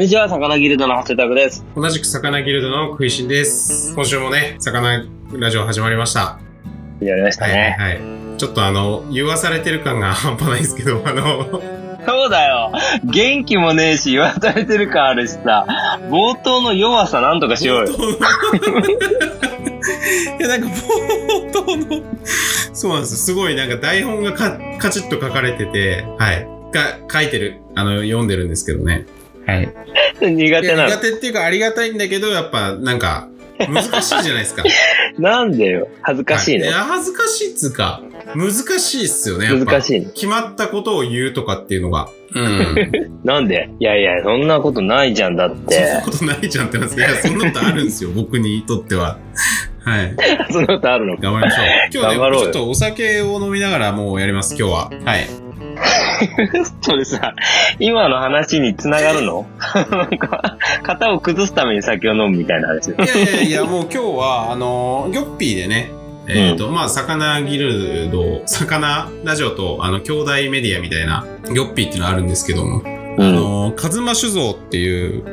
んにちは、魚ギルドのハッシュタグです。同じく魚ギルドの食いしんです。今週もね、魚ラジオ始まりました。やりましたはい、ね。はい。ちょっとあの、言わされてる感が半端ないですけど、あの、そうだよ。元気もねえし、言わされてる感あるしさ、冒頭の弱さなんとかしようよ。いや、なんか冒頭の、そうなんです。すごいなんか台本がかカチッと書かれてて、はい。が、書いてる、あの、読んでるんですけどね。はい。苦手なの？苦。手っていうかありがたいんだけど、やっぱなんか、難しいじゃないですか。なんでよ？恥ずかしいねは。や、恥ずかしいっつうか、難しいっすよね。難しいね。決まったことを言うとかっていうのが。うん。なんで？いやいや、そんなことないじゃんだっそんてな。ことないじゃんってます。いや、そんなことあるんですよ、僕にとっては。はい。そんなことあるの？か。頑張りましょう。今日ね、ちょっとお酒を飲みながらもうやります、今日は。はい。それさ、今の話に繋がるの？なんか、型を崩すために酒を飲むみたいな話。いやいやいや、もう今日は、あの、ギョッピーでね、えっ、と、まあ、魚ギルド、魚ラジオと、あの、兄弟メディアみたいな、ギョッピーっていうのがあるんですけども、あうん。の、カズマ酒造っていう、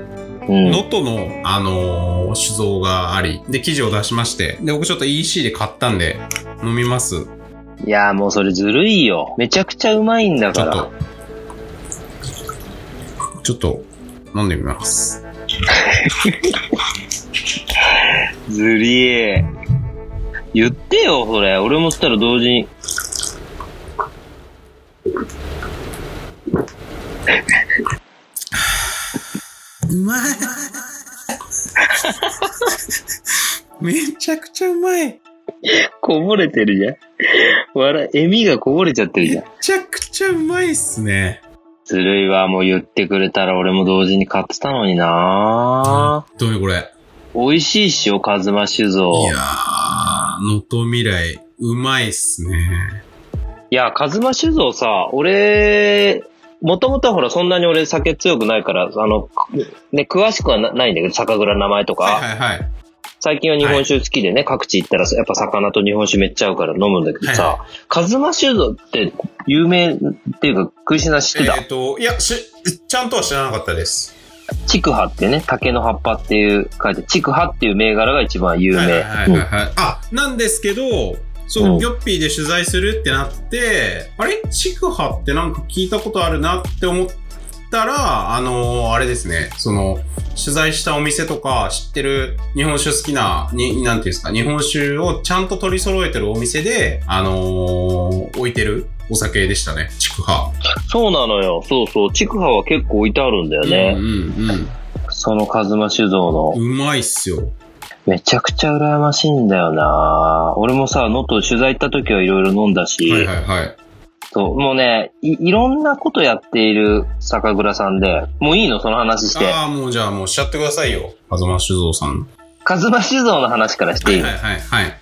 うん。能登の、あのー酒造があり、で、記事を出しまして、で、僕ちょっと EC で買ったんで、飲みます。いや、もうそれずるいよ。めちゃくちゃうまいんだから。と、ちょっと、飲んでみます。ずりえ。言ってよ、それ。俺もしたら同時に。うまいめちゃくちゃうまいめ こぼれてるじゃん。笑い、笑みがこぼれちゃってるじゃん。ちゃくちゃうまいっすね。ずるいわ、もう言ってくれたら俺も同時に買ってたのになどういうこれ美味しいっしよ、カズマ酒造。いやー、能登未来、うまいっすね。いや、カズマ酒造さ、俺、もともとはほら、そんなに俺酒強くないから、あの、ね、詳しくはなないんだけど、酒蔵の名前とか。はいはいはい。最近は日本酒好きでね、各地行ったらやっぱ魚と日本酒めっちゃ合うから飲むんだけどさ、はいカズマ酒造って有名っていうか、食いしな知ってた？えっ、と、いや、し、ちゃんとは知らなかったです。チクハってね、竹の葉っぱっていう書いて、チクハっていう銘柄が一番有名。はいはいはいはい、はい。あ、なんですけど、そう、うん。ギョッピーで取材するってなって、あれ？チクハってなんか聞いたことあるなって思ったら、あのーあれですね、その、取材したお店とか知ってる日本酒好きな、に、なんていうんですか、日本酒をちゃんと取り揃えてるお店で、あのー置いてるお酒でしたね、チクハ。そうなのよ。そうそう。チクハは結構置いてあるんだよね。うんうんそのカズマ酒造のうん。。うまいっすよ。めちゃくちゃ羨ましいんだよな俺もさ、能登取材行った時はいろいろ飲んだし、はいはいはい。そう、もうねい、いろんなことやっている酒蔵さんで、もういいの？その話して。ああ、もうじゃあもうしちゃってくださいよ。風間酒造さん。カズマ酒造の話からしていい、はいはいはいはい。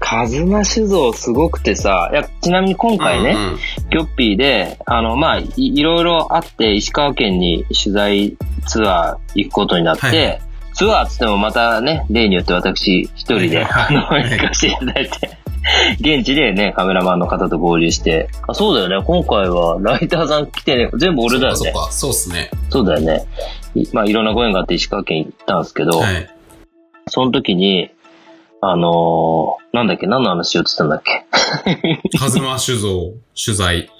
カズマ酒造すごくてさ、いや、ちなみに今回ね、うんうんギョッピーで、あの、まあい、いろいろあって、石川県に取材ツアー行くことになって、はいはいツアーっつってもまたね、例によって私一人で、はいはいあの、行かせていただいて、現地でね、カメラマンの方と合流して、あ、そうだよね、今回はライターさん来てね、全部俺だよねそっ。かそうっすね。そうだよね。いまあ、いろんなご縁があって石川県行ったんですけど、はい。その時に、あのーなんだっけ、何の話しようってたんだっけ？風間酒造取材。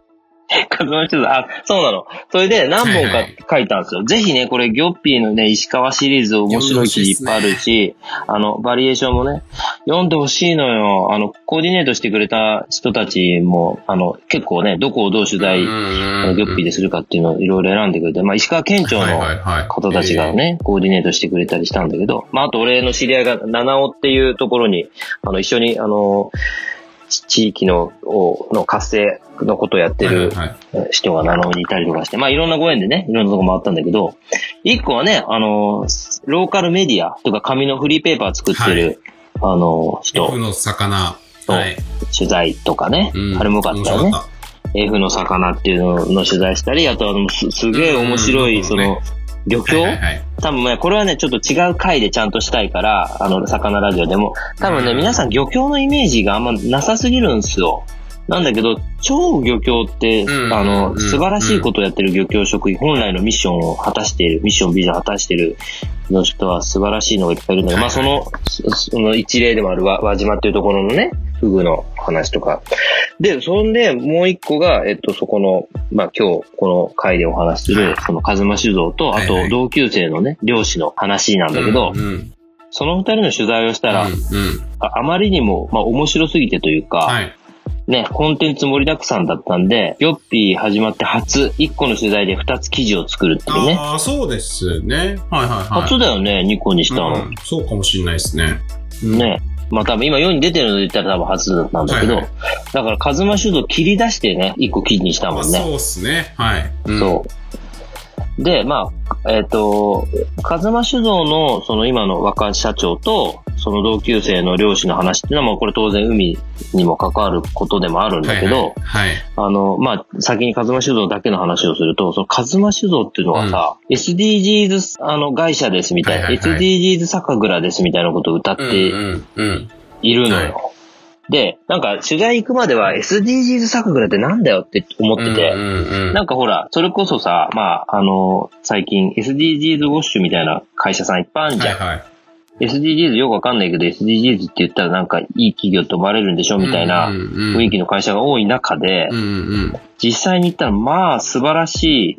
あ、そうなの。それで何本か書いたんですよ。ぜひね、これ、ギョッピーのね、石川シリーズ面白い記事いっぱいあるし、あの、バリエーションもね、読んでほしいのよ。あの、コーディネートしてくれた人たちも、あの、結構ね、どこをどう取材、ギョッピーでするかっていうのをいろいろ選んでくれて、まあ、石川県庁はいの方たちがね、コーディネートしてくれたりしたんだけど、まあ、あと俺の知り合いが七尾っていうところに、あの、一緒に、あの、ち地域の、をの活性のことをやってるはいはいはい人が七尾にいたりとかして、まあ、いろんなご縁でね、いろんなとこ回ったんだけど、一個はね、あの、ローカルメディアとか紙のフリーペーパー作ってる、あの、人 F、の魚。はい。取材とかね、うんあれもよかったよね F の魚っていうのの取材したり、あとはすすげえ面白い、うんその、漁た協、はいはいはい。多分ね、これはね、ちょっと違う回でちゃんとしたいから、あの、魚ラジオでも。多分ね、うん皆さん漁協のイメージがあんまなさすぎるんですよ。なんだけど、超漁協って、うん。あの、うん。素晴らしいことをやってる漁協職員、本来のミッションを果たしている、ミッションビジョンを果たしているの人は素晴らしいのがいっぱいいるんだけど、まあその、そその一例でもあるわ輪島っていうところのね、フグの話とか。で、そんで、もう一個が、えっと、そこの、まあ今日、この回でお話しする、その、風間酒造と、あと、同級生のね、漁師の話なんだけど、その二人の取材をしたら、うんうん。ああまりにも、まあ面白すぎてというか、はい。ね、コンテンツ盛りだくさんだったんで、ヨッピー始まって初、1個の取材で2つ記事を作るっていうね。ああ、そうですね。はいはいはい。初だよね、2個にしたの。うんそうかもしれないですね。ね。まあ多分今世に出てるので言ったら多分初だったんだけど、はいはいだからカズマ酒造切り出してね、1個記事にしたまあ、もんね。そうですね。はい。うんそう。で、まあ、えっ、と、カズマ酒造のその今の若社長と、その同級生の漁師の話っていうのは、まあこれ当然海にも関わることでもあるんだけど、はいはい。はい。あの、まあ、先にカズマ酒造だけの話をすると、そのカズマ酒造っていうのはさ、SDGs あの会社ですみたいな、はいはいはい SDGs 酒蔵ですみたいなことを歌っうんてうんうん。いるのよ。はで、なんか取材行くまでは SDGs 酒蔵ってなんだよって思ってて、うんうんうんなんかほら、それこそさ、まあ、あの、最近 SDGs ウォッシュみたいな会社さんいっぱいあるじゃん。はいはい。SDGs よくわかんないけど SDGs って言ったらなんかいい企業と思われるんでしょみたいな雰囲気の会社が多い中で、うんうんうん。実際に行ったらまあ素晴らしい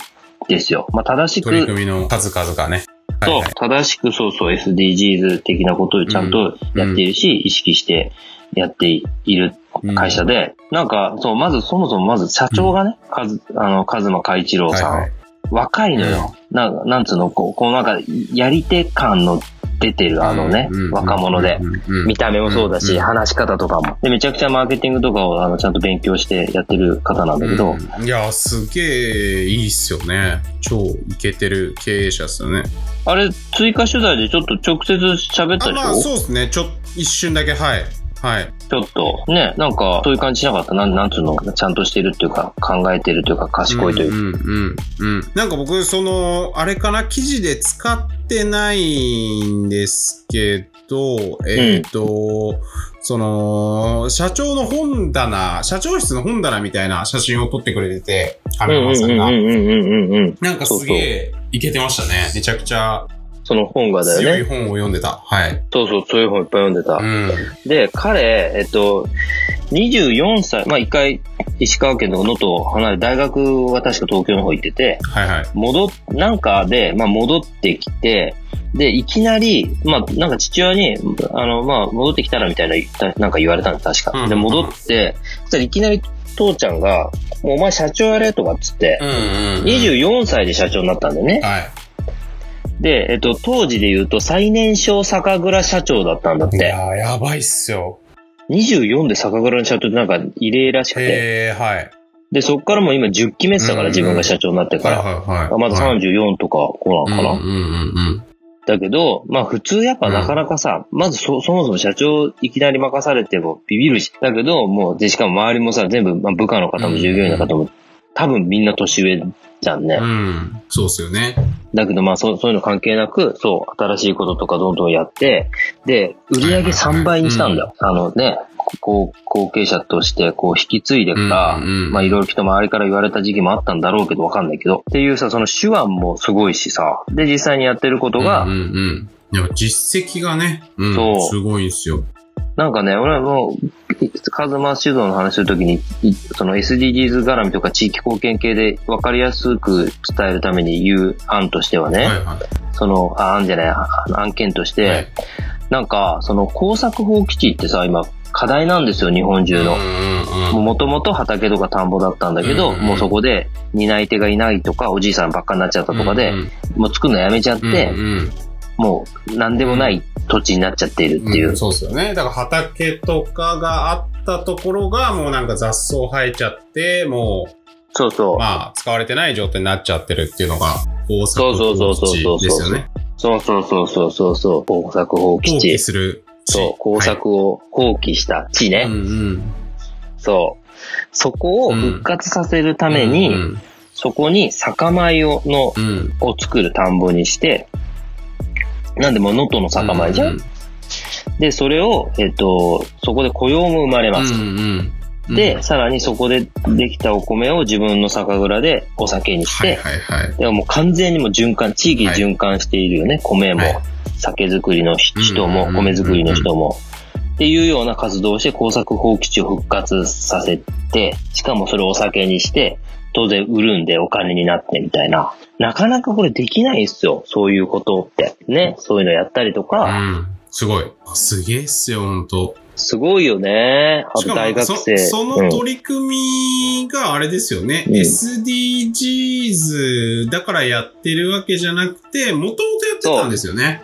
ですよ。まあ正しく、取り組みの数々がね。はいそうはい、正しくそうそう SDGs 的なことをちゃんとやっているし、意識してやっている会社で、なんか、そう、まずそもそもまず社長がね、かず、あの、カズマ海一郎さん、はいはい若いのよ。ななんつうの、こう、こうなんか、やり手感の出てるあのね、若者で。見た目もそうだし、うん話し方とかも。で、めちゃくちゃマーケティングとかをあのちゃんと勉強してやってる方なんだけど、うんいや、すげえいいっすよね。超イケてる経営者っすよね。あれ、追加取材でちょっと直接喋ったあ、まあ、でしょそうですね。ちょ、一瞬だけ、はい。はい。ちょっと。ね、なんか、そういう感じしなかった？なん、なんつうの、ちゃんとしてるっていうか、考えてるというか、賢いというか。うんうんうんうん。なんか僕、その、あれかな、記事で使ってないんですけど、えっ、と、その、社長の本棚、社長室の本棚みたいな写真を撮ってくれてて、カうんうんうんメラマンさんが。うんうんうんうん。なんかすげえ、いけてましたね。めちゃくちゃその本がだよね。強い本を読んでた。はい。そうそう、そういう本いっぱい読んでた。うん。で、彼、えっと、24歳、まあ一回、石川県の能登を離れ、大学は確か東京の方行ってて、はいはい。戻っ、なんかで、まあ戻ってきて、で、いきなり、まあなんか父親に、あの、まあ戻ってきたらみたいななんか言われたんです、確か。で、戻って、そしたらいきなり父ちゃんが、お前社長やれとかっつってう、んうん、うん。24歳で社長になったんだよね。はい。で、えっと、当時で言うと最年少酒蔵社長だったんだって。いやー、やばいっすよ。24で酒蔵の社長ってなんか異例らしくて。へえ、はい。で、そっからもう今10期目ってたから、うんうん自分が社長になってから。はいはいはい。あまだはい34とか、こうなのかな、うんうんうんうん。だけど、まあ普通やっぱなかなかさ、まずそそもそも社長いきなり任されてもビビるし、だけどもう、で、しかも周りもさ、全部、まあ、部下の方も従業員の方も、多分みんな年上じゃんね。うん。そうっすよね。だけどまあそうそういうの関係なく、そう、新しいこととかどんどんやって、で、売り上げ3倍にしたんだよ。あのね、こう、後継者としてこう引き継いでから、うんうんまあいろいろ人周りから言われた時期もあったんだろうけどわかんないけど、っていうさ、その手腕もすごいしさ、で、実際にやってることが、うんうんうん。いや、実績がね、うん、そうすごいんすよ。なんかね、俺はもう、カズマ酒造の話するときに、いその SDGs 絡みとか地域貢献系で分かりやすく伝えるために言う案としてはね、はいはい。その、あ案じゃない、あ案件として、はい。なんか、その工作放棄地ってさ、今、課題なんですよ、日本中の。うんもともと畑とか田んぼだったんだけど、もうそこで担い手がいないとか、おじいさんばっかになっちゃったとかで、うんもう作るのやめちゃって、もう何でもない土地になっちゃっているっていう。んそうっすよね。だから畑とかがあったところが、もうなんか雑草生えちゃって、もそうそうう、。まあ、使われてない状態になっちゃってるっていうのが、大阪そうそうそうそうそうですよね。そうそうそうそうそうそう。工作放棄放棄地。する地。そう、工作を放棄した地ね。はいうんうん。そう。そこを復活させるために、うんそこに酒米をのうん。を作る田んぼにして、なんでもう能登の酒米じゃん、うんで、それを、えっ、と、そこで雇用も生まれます。うんうん。で、さらにそこでできたお米を自分の酒蔵でお酒にしはいて、はいはい。でももう完全にもう循環、地域で循環しているよね。米もはい、酒造りの人も、うんうんうんうん米作りの人も。っていうような活動をして工作放棄地を復活させて、しかもそれをお酒にして、当然売るんでお金になってみたいな。なかなかこれできないんすよ。そういうことって。ね。そういうのやったりとうか。ん。すごい。あすげえっすよ、ほんと。すごいよね。大学生。そうんの取り組みがあれですよね。うん SDGs だからやってるわけじゃなくて、もともとやってたんですよね。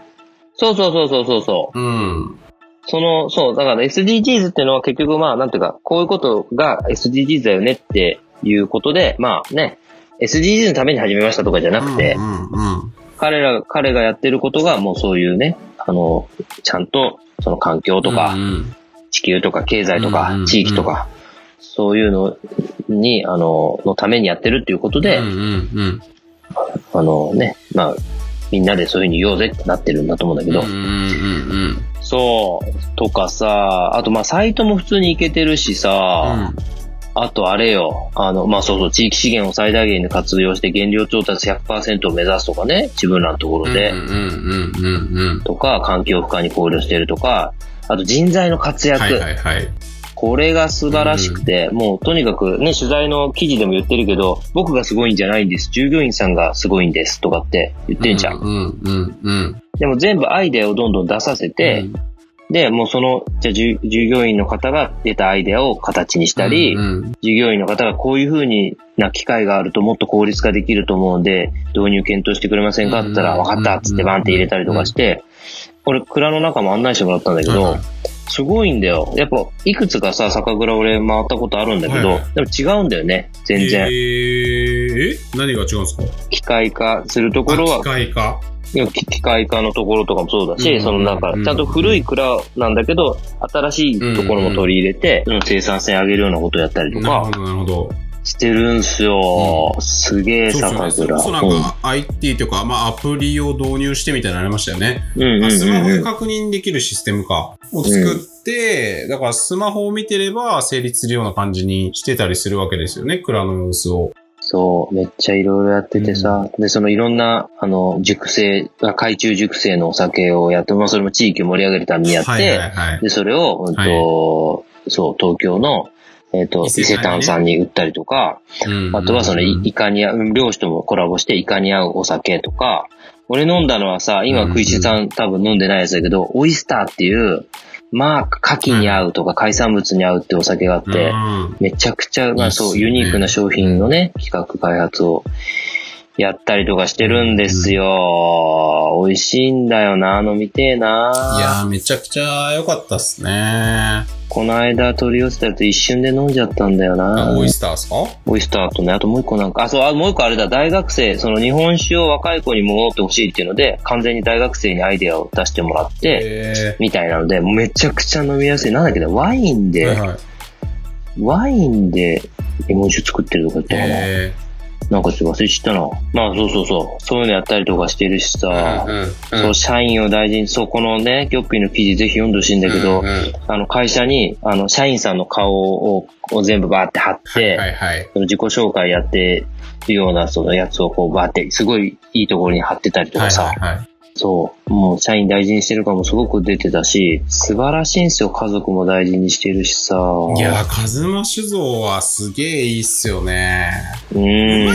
そうそうそうそうそうそう。うん。その、そう、だから SDGs っていうのは結局まあ、なんていうか、こういうことが SDGs だよねっていうことで、まあね、SDGs のために始めましたとかじゃなくて、うんうんうん。彼ら、彼がやってることがもうそういうね、あの、ちゃんとその環境とかう、ん地球とか経済とうんうんかうん。地域とか、そういうのに、あの、のためにやってるっていうことで、うんうんうん。あのね、まあ、みんなでそういうふうに言おうぜってなってるんだと思うんだけど、うんうんうんそう、とかさ、あとまあサイトも普通に行けてるしさ、あとあれよ、あの、まあそうそう、地域資源を最大限に活用して原料調達100%を目指すとかね、自分らのところで、うんうんうんうんうん。とか、環境負荷に考慮してるとか、あと人材の活躍。はいはいはい。これが素晴らしくて、もうとにかくね、取材の記事でも言ってるけど、僕がすごいんじゃないんです。従業員さんがすごいんです。とかって言ってんじゃん。うんうんうん。でも全部アイデアをどんどん出させて、で、もうその、じゃあ従従業員の方が出たアイデアを形にしたり、うん従業員の方がこういう風にな機会があるともっと効率化できると思うんで、導入検討してくれませんかって言ったら、うん分かったっつってバンって入れたりとかして、俺、蔵の中も案内してもらったんだけどすごいんだよ。やっぱ、いくつかさ、酒蔵俺回ったことあるんだけどはいは、でも違うんだよね、全え然。ー、え何が違うんですか？機械化するところは。あ機、械化機機械化のところとかもそうだし、うんそのなんか、うんちゃんと古い蔵なんだけど、新しいところも取り入れて、うん生産性上げるようなことやったりとかなるほど、なるほど。してるんすよ。すげえ酒蔵。そうなんか IT というか、まあアプリを導入してみたいなのありましたよね。うんうんうんあスマホうん。で確認できるシステムか。を作って、だからスマホを見てれば成立するような感じにしてたりするわけですよね。蔵の様子を。そう、めっちゃいろいろやっててさ、で、そのいろんな、あの、熟成、あ海中熟成のお酒をやって、まあそれも地域を盛り上げるためにやって、はいはいはい。で、それを、うんと、そう、東京の、えっ、と、伊伊勢丹さんに売ったりとか、うんあとはそのイ、イカに合う、漁師ともコラボしてイカに合うお酒とか、俺飲んだのはさ、今うん食いしさん多分飲んでないやつだけど、オイスターっていう、まあ、牡蠣に合うとか海産物に合うってお酒があって、うん。めちゃくちゃ、まあそう、ユニークな商品のね、企画開発をやったりとかしてるんですよ。美味しいんだよな、飲みてえないやー、めちゃくちゃ良かったっすね。この間取り寄せたやつ一瞬で飲んじゃったんだよな。あ、オイスターっすか？オイスターとね、あともう一個なんか、あ、そう、あ、もう一個あれだ、大学生、その日本酒を若い子にも飲ってほしいっていうので、完全に大学生にアイデアを出してもらって、えみたいなので、めちゃくちゃ飲みやすい。なんだっけど、ワインー、で、はいはい。ワインで日本酒作ってるとか言ったかな。えなんかちょっと忘れちゃったな。まあそうそうそう。そういうのやったりとかしてるしー、さ、うんうんそう、社員を大事に、そう、このね、ギョッピーの記事ぜひ読んでほしいんだけど、うんうんあの、会社に、あの、社員さんの顔をを全部バーって貼って、はいはい。その自己紹介やってるようなそのやつをこうバーって、すごいいいところに貼ってたりとはいかさ、はいはい。そう、もう社員大事にしてるかもすごく出てたし、素晴らしいんですよ、家族も大事にしてるしさ。いやー、カズマ酒造はすげえいいっすよね。ううま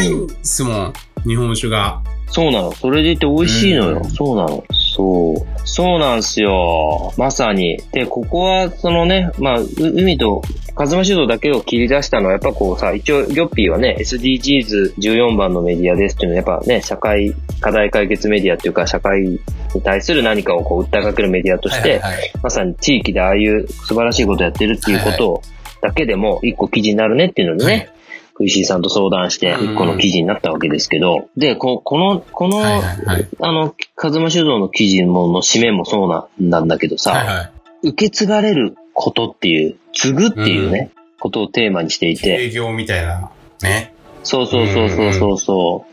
いん。んすもん、日本酒が。そうなの。それでいて美味しいのよ。うんそうなの。そう。そうなんすよ。まさに。で、ここは、そのね、まあ、う海と、カズマ酒造だけを切り出したのは、やっぱこうさ、一応、ギョッピーはね、SDGs14 番のメディアですっていうのは、やっぱね、社会課題解決メディアっていうか、社会に対する何かをこう、訴えかけるメディアとして、はいはいはいまさに地域でああいう素晴らしいことやってるっていうことを、だけでも一個記事になるねっていうのでね、はいクイシーさんと相談して一個の記事になったわけですけど、で、ここの、この、はいはいはい。あの、カズマ酒造の記事もの締めもそうなんなんだけどさ、はいはい。受け継がれることっていう、継ぐっていうね、ことをテーマにしていて、営業みたいな。ね。そうそうそうそうそうそ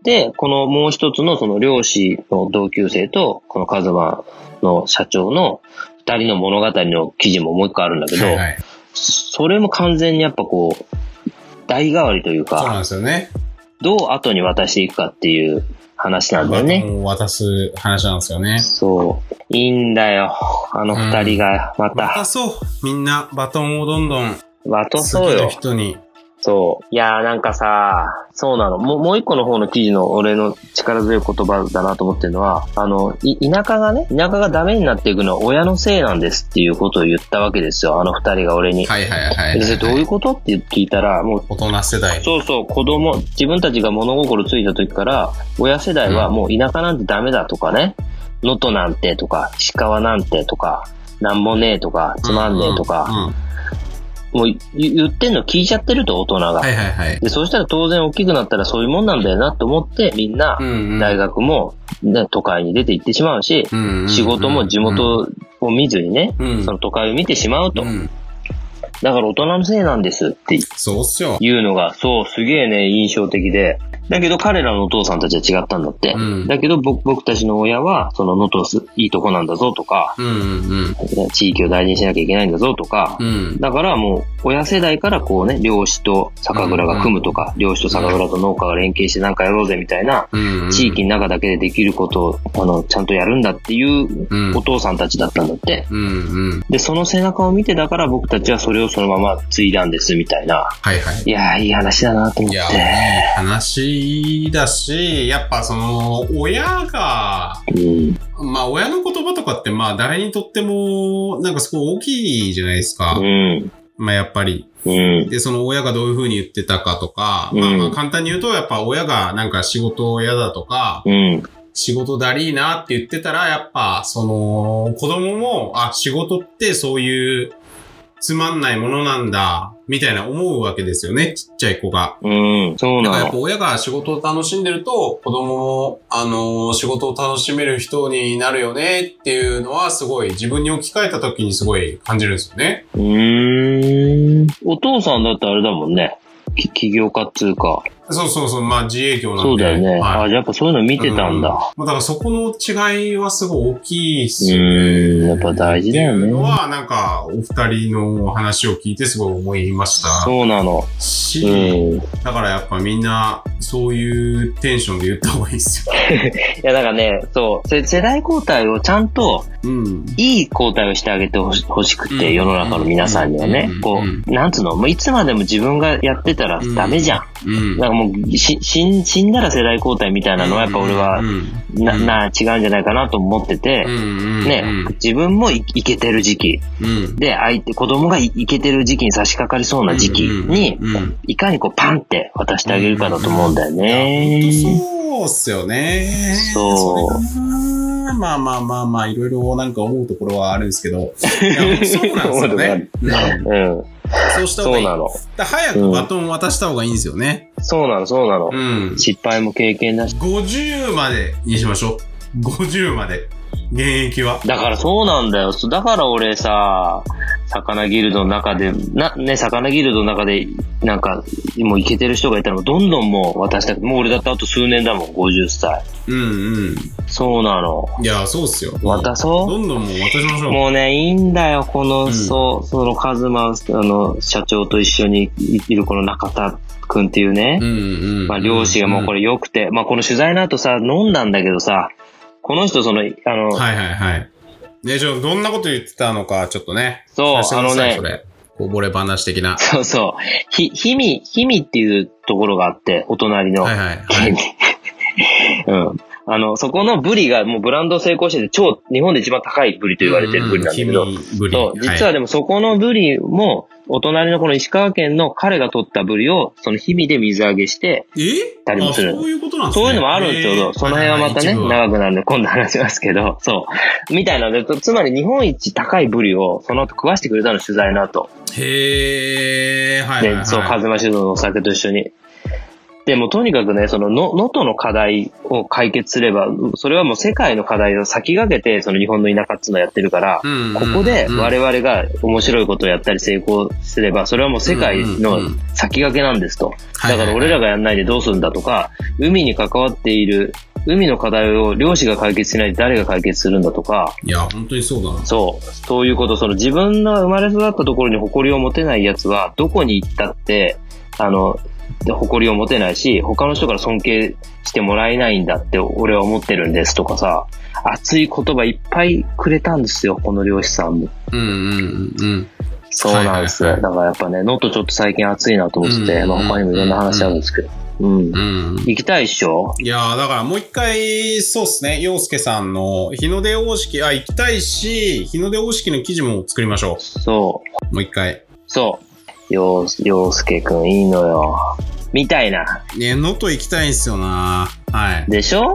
う。で、このもう一つのその漁師の同級生と、このカズマの社長の二人の物語の記事ももう一個あるんだけど、はいはい。そそれも完全にやっぱこう、代替わりというそうなんか、ですよね。どう後に渡していくかっていう話なんだよね。バトンを渡す話なんですよね。そう。いいんだよ。あの二人が、また、渡そう。みんなバトンをどんどん渡そうよ。人に。そう。いやーなんかさ、そうなの。もう、もう一個の方の記事の俺の力強い言葉だなと思ってるのは、あの、い田舎がね、田舎がダメになっていくのは親のせいなんですっていうことを言ったわけですよ。あの二人が俺に。はいはいはいはい、でそれどういうことって聞いたら、もう大人世代。そうそう、子供、自分たちが物心ついた時から、親世代はもう田舎なんてダメだとかね、能登なんてとか、石川なんてとか、なんもねえとか、つまんねえとか、うんうんうんもう言言ってんの聞いちゃってると、大人が。はいはいはい。で、そうしたら当然大きくなったらそういうもんなんだよなと思って、みんな大学も、ね、都会に出て行ってしまうし、仕事も地元を見ずにね、うんその都会を見てしまうと。うんだから大人のせいなんですってそうっすよ。いうのが、そう、すげえね、印象的で。だけど彼らのお父さんたちは違ったんだって。うんだけど僕僕たちの親は、その能登すいいとこなんだぞとか、うんうん地域を大事にしなきゃいけないんだぞとか、うん。だからもう、親世代からこうね、漁師と酒蔵が組むとか、漁師と酒蔵と農家が連携してなんかやろうぜみたいな、うんうん。地域の中だけでできることを、あの、ちゃんとやるんだっていううんお父さんたちだったんだって。うんうん。で、その背中を見てだから僕たちはそれをそのまま継いだんですみたいな。はいはい。いやー、いい話だなと思っいや、いだし、やっぱその、親が、うん。まあ親の言葉とかってまあ誰にとっても、なんかすごい大きいじゃないですか。うん。まあやっぱり。うん。で、その親がどういう風に言ってたかとか、うんまあまあ簡単に言うと、やっぱ親がなんか仕事嫌だとか、うん。仕事だりーなって言ってたら、やっぱ、その、子供も、あ、仕事ってそういう、つまんないものなんだ、みたいな思うわけですよね、ちっちゃい子が。うん。そうだからやっぱなの。親が仕事を楽しんでると、子供も、あのー仕事を楽しめる人になるよねっていうのは、すごい自分に置き換えた時にすごい感じるんですよね。うーん。お父さんだってあれだもんね。き起業家っつうか。そうそうそう、まあ自営業なんで。そうだよね。はいあ、やっぱそういうの見てたんだ。まあだからそこの違いはすごい大きいっすようね。やっぱ大事だよねっていうのは、なんか、お二人の話を聞いてすごい思いましたそうなの。し、うん。いだからやっぱみんな、そういうテンションで言った方がいいっすよ。や、だからね、そう、せ世代交代をちゃんと、うん。いい交代をしてあげてほしくうん。て、世の中の皆さんにはね。うん、こうなんつうの、もういつまでも自分がやってたらダメじゃん。うん。なんかもう、し死ん死んだら世代交代みたいなのはやっぱ俺はう、ん。な、うん。な、違うんじゃないかなと思ってて。ね、自分もいいけてる時期、うん。で、相手、子供がいいけてる時期に差し掛かりそうな時期にいかにこうパンって渡してあげるかだと思うんだよね。そうっすよね。そうれがなまあまあまあまあ、いろいろなんか思うところはあるんですけど。そうなんですよね。うんうん。そうした方がいい。そうなの。だ早くバトンを渡した方がいいんですよね。そうなの、そうなのう。ん。失敗も経験だし。50までにしましょう。50まで。現役は。だからそうなんだよ。そだから俺さ、魚ギルドの中で、な、ね、魚ギルドの中で、なんか、もうイケてる人がいたら、どんどんもう渡したもう俺だってあと数年だもん、50歳。うんうん。そうなの。いや、そうっすよ。渡そう？どんどんもう渡しましょう。もうね、いいんだよ、この、うんそう、そのカズマ、あの、社長と一緒にいるこの中田くんっていうねう、んうん。まあ、漁師がもうこれ良くて、まあ、この取材の後さ、飲んだんだけどさ、この人、その、あの、はいはいはい。ね、ちょ、どんなこと言ってたのか、ちょっとね。そうあのねそれ。こぼれ話的な。そうそう、ひ、ひみ、ひみっていうところがあって、お隣の。はいはいはい。うん。あの、そこのブリがもうブランド成功してて、超、日本で一番高いブリと言われてるブリなんだけど。そう、実はでもそこのブリも、お隣のこの石川県の彼が取ったブリを、その氷見で水揚げして、え？たりもするあそういうことなんですね。そういうのもあるんですよ。その辺はまたね、長くなるんで今度話しますけど、そう。みたいなので、とつまり日本一高いブリをその後食わしてくれたの、取材の後。へー、はいはい、はで、い。そう、カズマ酒造のお酒と一緒に。でもとにかくね、その、の、能登の課題を解決すれば、それはもう世界の課題を先駆けて、その日本の田舎っていうのをやってるから、うんうんここで我々々が面白いことをやったり成功すれば、それはもう世界の先駆けなんですと。だから俺らがやんないでどうするんだとか、海に関わっている海の課題を漁師が解決しないで誰が解決するんだとか、いや、本当にそうだな。そう。そういうこと、その自分が生まれ育ったところに誇りを持てない奴は、どこに行ったって、あの、誇りを持てないし、他の人から尊敬してもらえないんだって俺は思ってるんですとかさ、熱い言葉いっぱいくれたんですよ、この漁師さんも。うんうんうんうん。そうなんですよ。はいはいはいだからやっぱね、能登ちょっと最近暑いなと思ってて、うんまあ他にもいろんな話あるんですけど。うん。うん。行きたいっしょ？いやーだからもう一回、そうっすね、洋介さんの日の出方式、あ、行きたいし、日の出方式の記事も作りましょそう。う。もう一回。そう。よう、ようすけくんいいのよ。みたいな。ね、能登行きたいんすよなはい。でしょ？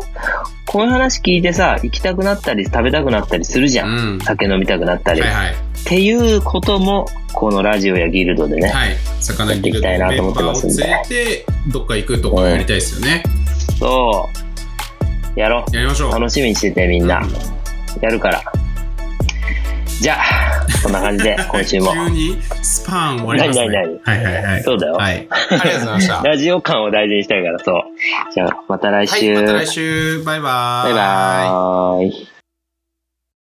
こういう話聞いてさ、行きたくなったり食べたくなったりするじゃん。うん。は酒飲みたくなったり。いはい。っていうことも、このラジオやギルドでね。はい。魚ギルドのメンバーをと思ってますんで連れて、どっか行くとかやりたいですよね。そう。やろやりましょう。う。楽しみにしててみんな。やるから。じゃあ、こんな感じで、今週も。急にスパーン終わりますね。何はいはいはい。そうだよ。はい。ありがとうございました。ラジオ感を大事にしたいから、そう。じゃあ、また来はい、週。また来週。バイバーイ。バイバーイ。